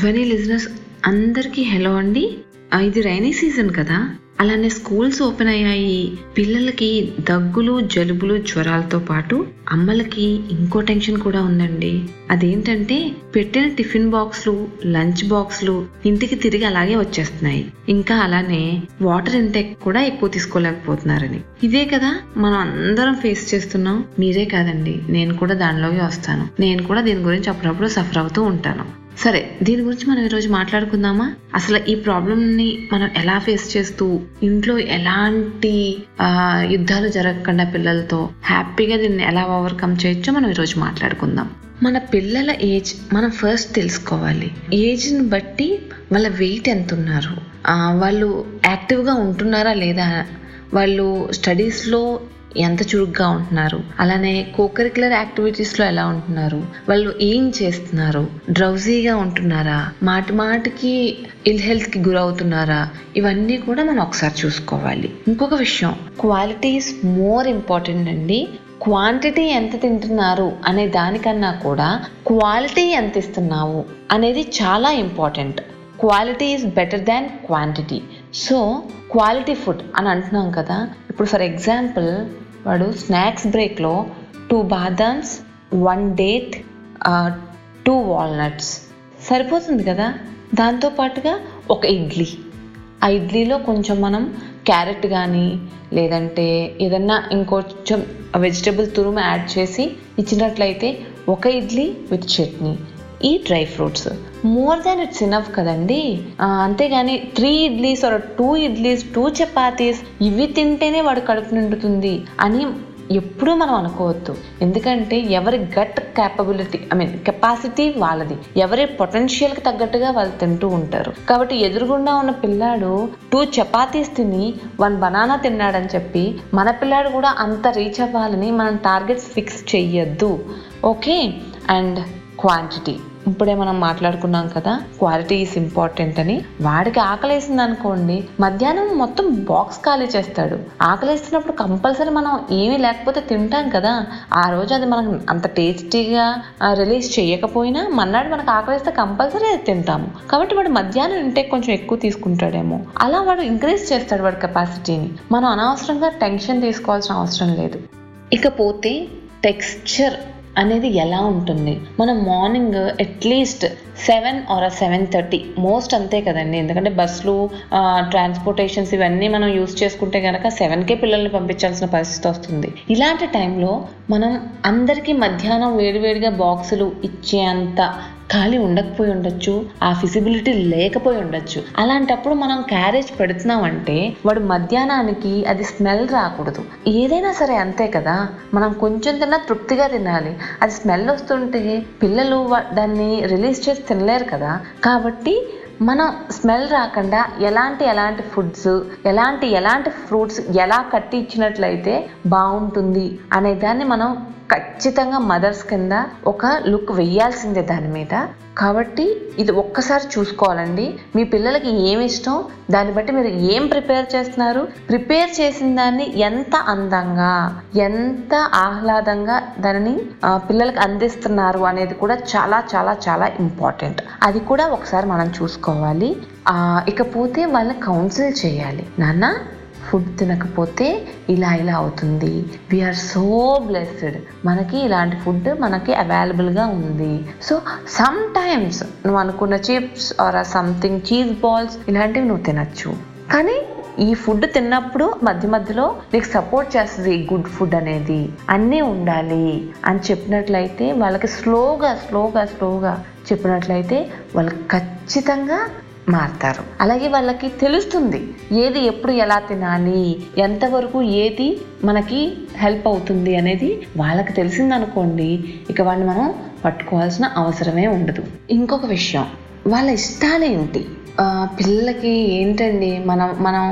ధ్వని లిజనర్స్ అందరికీ హలో అండి. ఇది రైనీ సీజన్ కదా. అలానే స్కూల్స్ ఓపెన్ అయ్యాయి. పిల్లలకి దగ్గులు జలుబులు జ్వరాలతో పాటు అమ్మలకి ఇంకో టెన్షన్ కూడా ఉందండి. అదేంటంటే పెట్టిన టిఫిన్ బాక్స్లు లంచ్ బాక్స్లు ఇంటికి తిరిగి అలాగే వచ్చేస్తున్నాయి. ఇంకా అలానే వాటర్ ఇంటెక్ కూడా ఎక్కువ తీసుకోలేకపోతున్నారని. ఇదే కదా మనం అందరం ఫేస్ చేస్తున్నాం. మీరే కాదండి నేను కూడా దానిలోకి వస్తాను. నేను కూడా దీని గురించి అప్పుడప్పుడు సఫర్ అవుతూ ఉంటాను. సరే దీని గురించి మనం ఈరోజు మాట్లాడుకుందామా? అసలు ఈ ప్రాబ్లమ్ని మనం ఎలా ఫేస్ చేస్తూ ఇంట్లో ఎలాంటి యుద్ధాలు జరగకుండా పిల్లలతో హ్యాపీగా దీన్ని ఎలా ఓవర్కమ్ చేయొచ్చో మనం ఈరోజు మాట్లాడుకుందాం. మన పిల్లల ఏజ్ మనం ఫస్ట్ తెలుసుకోవాలి. ఏజ్ని బట్టి వాళ్ళ వెయిట్ ఎంత ఉన్నారు వాళ్ళు యాక్టివ్గా ఉంటున్నారా లేదా? వాళ్ళు స్టడీస్లో ఎంత చురుగ్గా ఉంటున్నారు. అలానే కోకరికులర్ యాక్టివిటీస్లో ఎలా ఉంటున్నారు. వాళ్ళు ఏం చేస్తున్నారు. డ్రౌజీగా ఉంటున్నారా. మాటి మాటికి ఇల్ హెల్త్కి గురవుతున్నారా. ఇవన్నీ కూడా మనం ఒకసారి చూసుకోవాలి. ఇంకొక విషయం. క్వాలిటీ ఈస్ మోర్ ఇంపార్టెంట్ అండి. క్వాంటిటీ ఎంత తింటున్నారు అనే దానికన్నా కూడా క్వాలిటీ ఎంత ఇస్తున్నావు అనేది చాలా important quality is better than quantity so quality food అని అంటున్నాం కదా. ఇప్పుడు ఫర్ ఎగ్జాంపుల్ వాడు స్నాక్స్ బ్రేక్లో two బాదామ్స్ one date two walnuts సరిపోతుంది కదా? దాంతో పాటుగా ఒక ఇడ్లీ. ఆ ఇడ్లీలో కొంచెం మనం క్యారెట్ కానీ లేదంటే ఏదన్నా ఇంకొంచెం వెజిటబుల్ తురుము యాడ్ చేసి ఇచ్చినట్లయితే ఒక ఇడ్లీ విత్ చట్నీ. ఈ dry fruits. More than it's enough కదండి. అంతేగాని three idlis or two idlis two chapatis ఇవి తింటేనే వాడు కడుపు నిండుతుంది అని ఎప్పుడూ మనం అనుకోవద్దు. ఎందుకంటే ఎవరి gut capability I mean capacity వాళ్ళది. ఎవరి పొటెన్షియల్కి తగ్గట్టుగా వాళ్ళు తింటూ ఉంటారు. కాబట్టి ఎదురుగుండా ఉన్న పిల్లాడు టూ చపాతీస్ తిని వన్ బనానా తిన్నాడని చెప్పి మన పిల్లాడు కూడా అంత రీచ్ అవ్వాలని మనం టార్గెట్స్ ఫిక్స్ చెయ్యొద్దు. ఓకే? అండ్ క్వాంటిటీ ఇప్పుడే మనం మాట్లాడుకున్నాం కదా క్వాలిటీ ఈస్ ఇంపార్టెంట్ అని. వాడికి ఆకలేసింది అనుకోండి మధ్యాహ్నం మొత్తం బాక్స్ ఖాళీ చేస్తాడు. ఆకలేస్తున్నప్పుడు కంపల్సరీ మనం ఏమీ లేకపోతే తింటాం కదా ఆ రోజు అది మనం అంత టేస్టీగా రిలీజ్ చేయకపోయినా మన్నాడు మనకు ఆకలిస్తే కంపల్సరీ అది తింటాము. కాబట్టి వాడు మధ్యాహ్నం ఇంటేక్ కొంచెం ఎక్కువ తీసుకుంటాడేమో. అలా వాడు ఇంక్రీజ్ చేస్తాడు వాడి కెపాసిటీని మనం అనవసరంగా టెన్షన్ తీసుకోవాల్సిన అవసరం లేదు. ఇకపోతే టెక్స్చర్ అనేది ఎలా ఉంటుంది? మనం morning at least seven or seven thirty most అంతే కదండి. ఎందుకంటే బస్సులు ట్రాన్స్పోర్టేషన్స్ ఇవన్నీ మనం యూస్ చేసుకుంటే కనుక సెవెన్కే పిల్లల్ని పంపించాల్సిన పరిస్థితి వస్తుంది. ఇలాంటి టైంలో మనం అందరికీ మధ్యాహ్నం వేడివేడిగా బాక్సులు ఇచ్చేంత ఖాళీ ఉండకపోయి ఉండొచ్చు ఆ ఫిజిబిలిటీ లేకపోయి ఉండొచ్చు. అలాంటప్పుడు మనం క్యారేజ్ పెడుతున్నామంటే వాడు మధ్యాహ్నానికి అది స్మెల్ రాకూడదు. ఏదైనా సరే అంతే కదా? మనం కొంచెం తిన్నా తృప్తిగా తినాలి. అది స్మెల్ వస్తుంటే పిల్లలు వా- దాన్ని రిలీజ్ చేసి తినలేరు కదా? కాబట్టి మనం స్మెల్ రాకుండా ఎలాంటి ఎలాంటి ఫుడ్స్ ఎలాంటి ఎలాంటి ఫ్రూట్స్ ఎలా కట్టి ఇచ్చినట్లయితే బాగుంటుంది అనే దాన్ని మనం ఖచ్చితంగా మదర్స్ కింద ఒక లుక్ వెయ్యాల్సిందే దాని మీద. కాబట్టి ఇది ఒక్కసారి చూసుకోవాలండి. మీ పిల్లలకి ఏమి ఇష్టం? దాన్ని బట్టి మీరు ఏం ప్రిపేర్ చేస్తున్నారు? ప్రిపేర్ చేసిన దాన్ని ఎంత అందంగా ఎంత ఆహ్లాదంగా దానిని పిల్లలకి అందిస్తున్నారు అనేది కూడా చాలా చాలా చాలా ఇంపార్టెంట్. అది కూడా ఒకసారి మనం చూసుకోవాలి. ఇకపోతే వాళ్ళని కౌన్సిల్ చేయాలి. నాన్న ఫుడ్ తినకపోతే ఇలా ఇలా అవుతుంది. వీఆర్ సో బ్లెస్డ్ మనకి ఇలాంటి ఫుడ్ మనకి అవైలబుల్గా ఉంది. సో సమ్ టైమ్స్ నువ్వు అనుకున్న chips or something cheese balls ఇలాంటివి నువ్వు తినచ్చు. కానీ ఈ ఫుడ్ తిన్నప్పుడు మధ్య మధ్యలో నీకు సపోర్ట్ చేస్తుంది గుడ్ ఫుడ్ అనేది. అన్నీ ఉండాలి. అని చెప్పినట్లయితే వాళ్ళకి స్లోగా స్లోగా స్లోగా చెప్పినట్లయితే వాళ్ళకి ఖచ్చితంగా మారుతారు. అలాగే వాళ్ళకి తెలుస్తుంది ఏది ఎప్పుడు ఎలా తినాలి ఎంతవరకు ఏది మనకి హెల్ప్ అవుతుంది అనేది వాళ్ళకి తెలిసిందనుకోండి ఇక వాడిని మనం పట్టుకోవాల్సిన అవసరమే ఉండదు. ఇంకొక విషయం వాళ్ళ ఇష్టాలేంటి పిల్లలకి ఏంటండి మనం మనం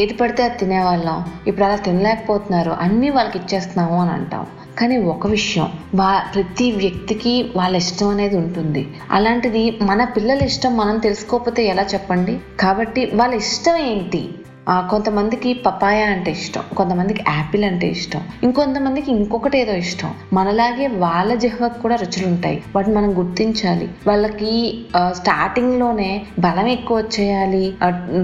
ఏది పడితే అది తినేవాళ్ళం ఇప్పుడు అలా తినలేకపోతున్నారు అన్నీ వాళ్ళకి ఇచ్చేస్తున్నాము అని అంటాం. కానీ ఒక విషయం వా ప్రతి వ్యక్తికి వాళ్ళ ఇష్టం అనేది ఉంటుంది. అలాంటిది మన పిల్లల ఇష్టం మనం తెలుసుకోకపోతే ఎలా చెప్పండి? కాబట్టి వాళ్ళ ఇష్టం ఏంటి? కొంతమందికి పపాయ అంటే ఇష్టం కొంతమందికి యాపిల్ అంటే ఇష్టం ఇంకొంతమందికి ఇంకొకటి ఏదో ఇష్టం. మనలాగే వాళ్ళ జిహ్వకు కూడా రుచులు ఉంటాయి. వాటిని మనం గుర్తించాలి. వాళ్ళకి స్టార్టింగ్లోనే లోనే బలం ఎక్కువ వచ్చేయాలి.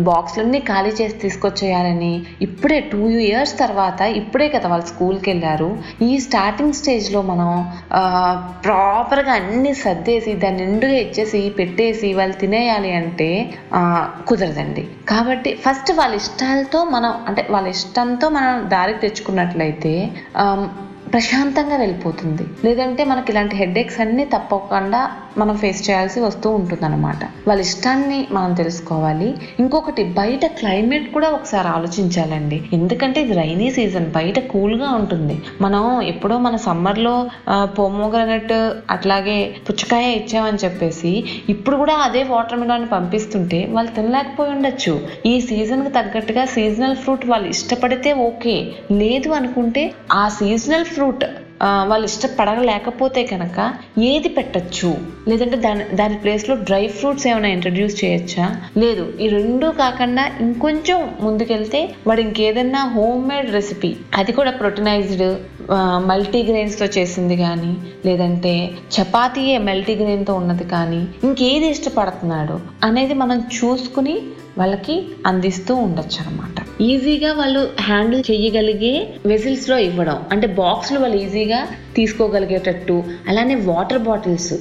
బాక్స్లన్నీ ఖాళీ చేసి తీసుకొచ్చేయాలని. ఇప్పుడే టూ ఇయర్స్ తర్వాత ఇప్పుడే కదా వాళ్ళు స్కూల్కి వెళ్ళారు. ఈ స్టార్టింగ్ స్టేజ్లో మనం ప్రాపర్గా అన్ని సర్దేసి దాన్ని నిండుగా ఇచ్చేసి పెట్టేసి వాళ్ళు తినేయాలి అంటే కుదరదండి. కాబట్టి ఫస్ట్ వాళ్ళ ఇష్టాలతో మనం అంటే వాళ్ళ ఇష్టంతో మనం దారికి తెచ్చుకున్నట్లయితే ప్రశాంతంగా వెళ్ళిపోతుంది. లేదంటే మనకి ఇలాంటి హెడేక్స్ అన్నీ తప్పకుండా మనం ఫేస్ చేయాల్సి వస్తూ ఉంటుందన్నమాట. వాళ్ళ ఇష్టాన్ని మనం తెలుసుకోవాలి. ఇంకొకటి బయట క్లైమేట్ కూడా ఒకసారి ఆలోచించాలండి. ఎందుకంటే ఇది రైనీ సీజన్ బయట కూల్గా ఉంటుంది. మనం ఎప్పుడో మన సమ్మర్లో పోమోగ్రనట్ అట్లాగే పుచ్చకాయ ఇచ్చామని చెప్పేసి ఇప్పుడు కూడా అదే వాటర్ మిలాన్ పంపిస్తుంటే వాళ్ళు తినలేకపోయి ఉండొచ్చు. ఈ సీజన్కి తగ్గట్టుగా సీజనల్ ఫ్రూట్ వాళ్ళు ఇష్టపడితే ఓకే. లేదు అనుకుంటే ఆ సీజనల్ ఫ్రూట్ వాళ్ళు ఇష్టపడలేకపోతే కనుక ఏది పెట్టచ్చు? లేదంటే దాని దాని ప్లేస్లో డ్రై ఫ్రూట్స్ ఏమైనా ఇంట్రడ్యూస్ చేయొచ్చా? లేదు ఈ రెండు కాకుండా ఇంకొంచెం ముందుకెళ్తే వాడు ఇంకేదన్నా హోమ్ మేడ్ రెసిపీ. అది కూడా ప్రోటీనైజ్డ్ మల్టీగ్రెయిన్స్తో చేసింది కానీ లేదంటే చపాతీయే మల్టీగ్రెయిన్తో ఉన్నది కానీ ఇంకేది ఇష్టపడుతున్నాడు అనేది మనం చూసుకుని వాళ్ళకి అందిస్తూ ఉండొచ్చు అనమాట ఈజీగా వాళ్ళు హ్యాండిల్ చేయగలిగే వెసిల్స్లో ఇవ్వడం. అంటే బాక్స్లో వాళ్ళు ఈజీగా తీసుకోగలిగేటట్టు. అలానే వాటర్ బాటిల్స్.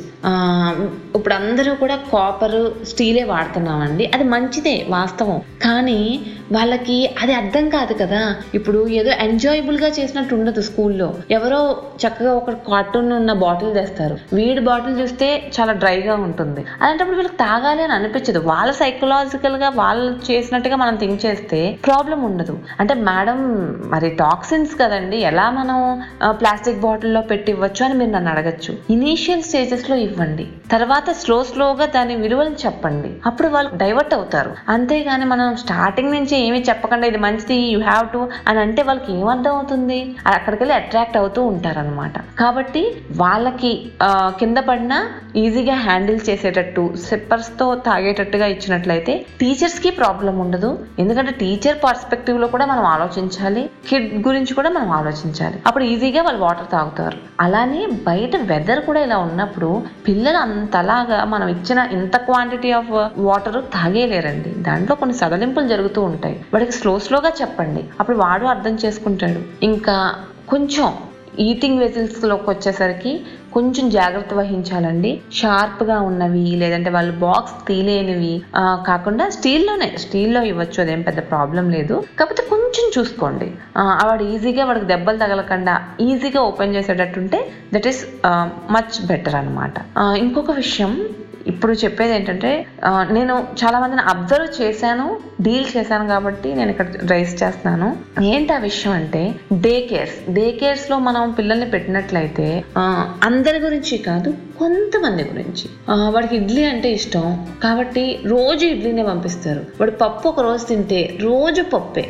ఇప్పుడు అందరూ కూడా కాపర్ స్టీలే వాడుతున్నామండి. అది మంచిదే వాస్తవం. కానీ వాళ్ళకి అది అర్థం కాదు కదా. ఇప్పుడు ఏదో ఎంజాయబుల్గా చేసినట్టు ఉండదు స్కూల్లో. ఎవరో చక్కగా ఒక కార్టూన్ ఉన్న బాటిల్ తెస్తారు. వీడి బాటిల్ చూస్తే చాలా డ్రైగా ఉంటుంది. అలాంటప్పుడు వీళ్ళకి తాగాలి అని అనిపించదు. వాళ్ళ సైకలాజికల్గా వాళ్ళు చేసినట్టుగా మనం థింక్ చేస్తే ప్రాబ్లం ఉండదు. అంటే మేడం మరి టాక్సిన్స్ కదండి. ఎలా మనం ప్లాస్టిక్ బాటిల్లో పెట్టి ఇవ్వచ్చు అని మీరు నన్ను అడగచ్చు. ఇనీషియల్ స్టేజెస్లో ఇవ్వండి. తర్వాత స్లో స్లోగా దాని విలువలు చెప్పండి. అప్పుడు వాళ్ళు డైవర్ట్ అవుతారు. అంతేగాని మనం స్టార్టింగ్ నుంచి ఏమీ చెప్పకుండా ఇది మంచిది యూ హ్యావ్ టు అని అంటే వాళ్ళకి ఏమర్థం అవుతుంది? అక్కడికి వెళ్ళి అట్రాక్ట్ అవుతూ ఉంటారనమాట కాబట్టి వాళ్ళకి కింద పడినా ఈజీగా హ్యాండిల్ చేసేటట్టు సిప్పర్స్తో తాగేటట్టుగా ఇచ్చినట్లయితే టీచర్స్కి ప్రాబ్లం ఉండదు. ఎందుకంటే టీచర్ పర్స్పెక్టివ్లో కూడా మనం ఆలోచించాలి. కిడ్ గురించి కూడా మనం ఆలోచించాలి. అప్పుడు ఈజీగా వాళ్ళు వాటర్ తాగుతారు. అలానే బయట వెదర్ కూడా ఇలా ఉన్నప్పుడు పిల్లలు అంతలాగా మనం ఇచ్చిన ఇంత క్వాంటిటీ ఆఫ్ వాటర్ తాగేయలేరండి దాంట్లో కొన్ని సడలింపులు జరుగుతూ ఉంటాయి. వాడికి స్లో స్లోగా చెప్పండి. అప్పుడు వాడు అర్థం చేసుకుంటాడు. ఇంకా కొంచెం ఈటింగ్ వెజిల్స్లోకి వచ్చేసరికి కొంచెం జాగ్రత్త వహించాలండి. షార్ప్గా ఉన్నవి లేదంటే వాళ్ళు బాక్స్ తీలేనివి కాకుండా స్టీల్లోనే స్టీల్లో ఇవ్వచ్చు అదేం పెద్ద ప్రాబ్లం లేదు. కాకపోతే కొంచెం చూసుకోండి. ఆ, వాడు ఈజీగా వాడికి దెబ్బలు తగలకుండా ఈజీగా ఓపెన్ చేసేటట్టుంటే దట్ ఈస్ మచ్ బెటర్ అనమాట ఇంకొక విషయం ఇప్పుడు చెప్పేది ఏంటంటే నేను చాలా మందిని అబ్జర్వ్ చేశాను డీల్ చేశాను కాబట్టి నేను ఇక్కడ రైస్ చేస్తున్నాను. ఏంటి ఆ విషయం అంటే డే కేర్స్. డే కేర్స్లో మనం పిల్లల్ని పెట్టినట్లయితే అందరి గురించి కాదు కొంతమంది గురించి. వాడికి ఇడ్లీ అంటే ఇష్టం కాబట్టి రోజు ఇడ్లీనే పంపిస్తారు. వాడు పప్పు ఒక రోజు తింటే రోజు పప్పే.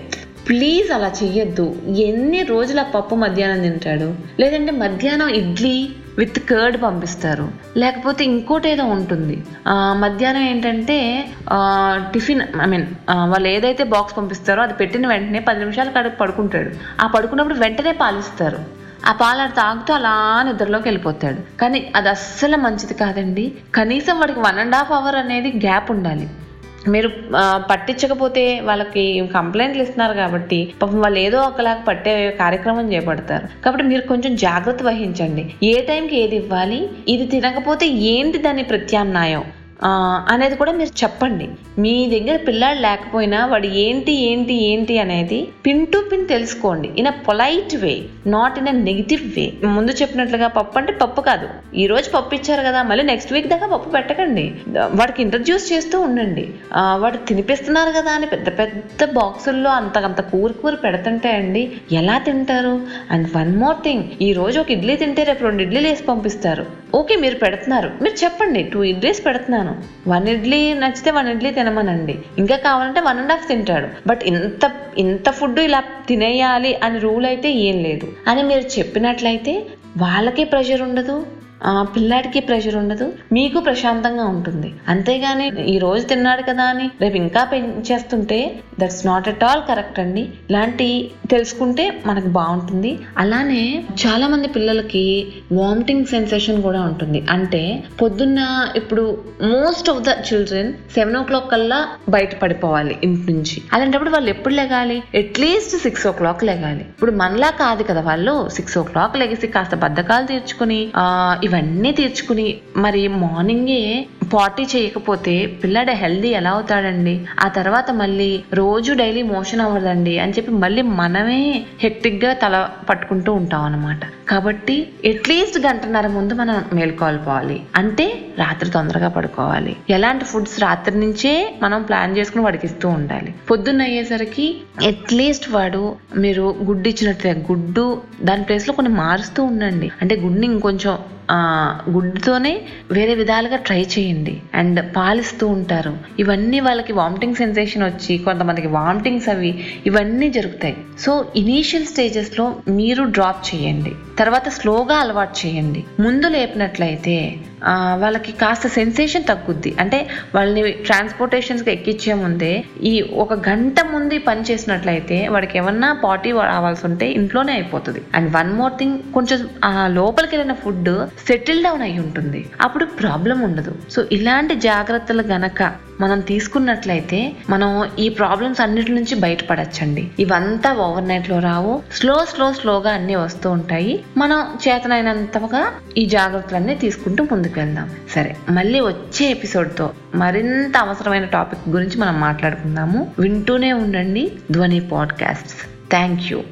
ప్లీజ్ అలా చెయ్యొద్దు. ఎన్ని రోజుల పప్పు మధ్యాహ్నం తింటాడు? లేదంటే మధ్యాహ్నం ఇడ్లీ విత్ కర్డ్ పంపిస్తారు. లేకపోతే ఇంకోటి ఏదో ఉంటుంది. మధ్యాహ్నం ఏంటంటే టిఫిన్ ఐ మీన్ వాళ్ళు ఏదైతే బాక్స్ పంపిస్తారో అది పెట్టిన వెంటనే పది నిమిషాలు కడుపు పడుకుంటాడు. ఆ పడుకున్నప్పుడు వెంటనే పాలిస్తారు. ఆ పాలు అది తాగుతూ అలా నిద్రలోకి వెళ్ళిపోతాడు. కానీ అది అస్సలు మంచిది కాదండి. కనీసం వాడికి వన్ అండ్ హాఫ్ అవర్ అనేది గ్యాప్ ఉండాలి. మీరు పట్టించకపోతే వాళ్ళకి కంప్లైంట్లు ఇస్తున్నారు కాబట్టి పాపం వాళ్ళు ఏదో ఒకలాగా పట్టే కార్యక్రమం చేపడతారు. కాబట్టి మీరు కొంచెం జాగ్రత్త వహించండి. ఏ టైంకి ఏది ఇవ్వాలి? ఇది తినకపోతే ఏంటి దాని ప్రత్యామ్నాయం? అనేది కూడా మీరు చెప్పండి. మీ దగ్గర పిల్లాడు లేకపోయినా వాడు ఏంటి ఏంటి ఏంటి అనేది పిన్ టు పిన్ తెలుసుకోండి. In a polite way not in a negative way ముందు చెప్పినట్లుగా పప్పు అంటే పప్పు కాదు. ఈ రోజు పప్పు ఇచ్చారు కదా మళ్ళీ నెక్స్ట్ వీక్ దాకా పప్పు పెట్టకండి. వాడికి ఇంట్రడ్యూస్ చేస్తూ ఉండండి. వాడు తినిపిస్తున్నారు కదా అని పెద్ద పెద్ద బాక్సుల్లో అంత అంత కూర కూర పెడుతుంటే అండి ఎలా తింటారు? అండ్ వన్ మోర్ థింగ్ ఈ రోజు ఒక ఇడ్లీ తింటే రేపు రెండు ఇడ్లీలు వేసి పంపిస్తారు. ఓకే మీరు పెడుతున్నారు. మీరు చెప్పండి టూ ఇడ్లీస్ పెడుతున్నాను. వన్ ఇడ్లీ నచ్చితే వన్ ఇడ్లీ తినమనండి. ఇంకా కావాలంటే వన్ అండ్ హాఫ్ తింటాడు. బట్ ఇంత ఇంత ఫుడ్ ఇలా తినేయాలి అని రూల్ అయితే ఏం లేదు. అని మీరు చెప్పినట్లయితే వాళ్ళకే ప్రెషర్ ఉండదు. పిల్లాడికి ప్రెషర్ ఉండదు మీకు ప్రశాంతంగా ఉంటుంది. అంతేగాని ఈ రోజు తిన్నాడు కదా అని రేపు ఇంకా పెంచేస్తుంటే that's not at all correct అండి. ఇలాంటి తెలుసుకుంటే మనకు బాగుంటుంది. అలానే చాలా మంది పిల్లలకి వామిటింగ్ సెన్సేషన్ కూడా ఉంటుంది. అంటే పొద్దున్న ఇప్పుడు most of the children seven o'clock కల్లా బయట పడిపోవాలి ఇంటి నుంచి. అలాంటప్పుడు వాళ్ళు ఎప్పుడు లెగాలి? అట్లీస్ట్ సిక్స్ ఓ క్లాక్ లెగాలి. ఇప్పుడు మనలా కాదు కదా వాళ్ళు. సిక్స్ ఓ క్లాక్ లెగిసి కాస్త బద్ధకాలు తీర్చుకుని ఇవన్నీ తీర్చుకుని మరి మార్నింగే పార్టీ చేయకపోతే పిల్లడు హెల్దీ ఎలా అవుతాడండి? ఆ తర్వాత మళ్ళీ రోజు డైలీ మోషన్ అవ్వదండి అని చెప్పి మళ్ళీ మనమే హెక్టిక్గా తల పట్టుకుంటూ ఉంటాం అనమాట కాబట్టి అట్లీస్ట్ గంటన్నర ముందు మనం మేల్కొల్పోవాలి అంటే రాత్రి తొందరగా పడుకోవాలి. ఎలాంటి ఫుడ్స్ రాత్రి నుంచే మనం ప్లాన్ చేసుకుని వాడికి ఇస్తూ ఉండాలి. పొద్దున్న అయ్యేసరికి అట్లీస్ట్ వాడు మీరు గుడ్డు ఇచ్చినట్లే గుడ్డు దాని ప్లేస్లో కొన్ని మారుస్తూ ఉండండి. అంటే గుడ్ని ఇంకొంచెం గుడ్డుతోనే వేరే విధాలుగా ట్రై చేయండి. అండ్ పాలిస్తూ ఉంటారు. ఇవన్నీ వాళ్ళకి వామిటింగ్ సెన్సేషన్ వచ్చి కొంతమందికి వామిటింగ్స్ అవి ఇవన్నీ జరుగుతాయి. సో ఇనీషియల్ స్టేజెస్లో మీరు డ్రాప్ చేయండి. తర్వాత స్లోగా అలవాటు చేయండి. ముందు లేపినట్లయితే వాళ్ళకి కాస్త సెన్సేషన్ తగ్గుద్ది. అంటే వాళ్ళని ట్రాన్స్పోర్టేషన్స్కి ఎక్కించే ముందే ఈ ఒక గంట ముందు పని చేసినట్లయితే వాడికి ఏమన్నా పాటీ రావాల్సి ఉంటే ఇంట్లోనే అయిపోతుంది. అండ్ వన్ మోర్ థింగ్ కొంచెం ఆ లోపలికి వెళ్ళిన ఫుడ్ సెటిల్ డౌన్ అయి ఉంటుంది. అప్పుడు ప్రాబ్లం ఉండదు. సో ఇలాంటి జాగ్రత్తలు గనక మనం తీసుకున్నట్లయితే మనం ఈ ప్రాబ్లమ్స్ అన్నిటి నుంచి బయటపడచ్చండి. ఇవంతా ఓవర్ నైట్లో రావు. స్లో స్లో స్లోగా అన్ని వస్తూ ఉంటాయి. మనం చేతనైనంతగా ఈ జాగ్రత్తలన్నీ తీసుకుంటూ ముందుకు వెళ్దాం సరే మళ్ళీ వచ్చే ఎపిసోడ్తో మరింత అవసరమైన టాపిక్ గురించి మనం మాట్లాడుకుందాము. వింటూనే ఉండండి ధ్వని పాడ్కాస్ట్ థ్యాంక్ యూ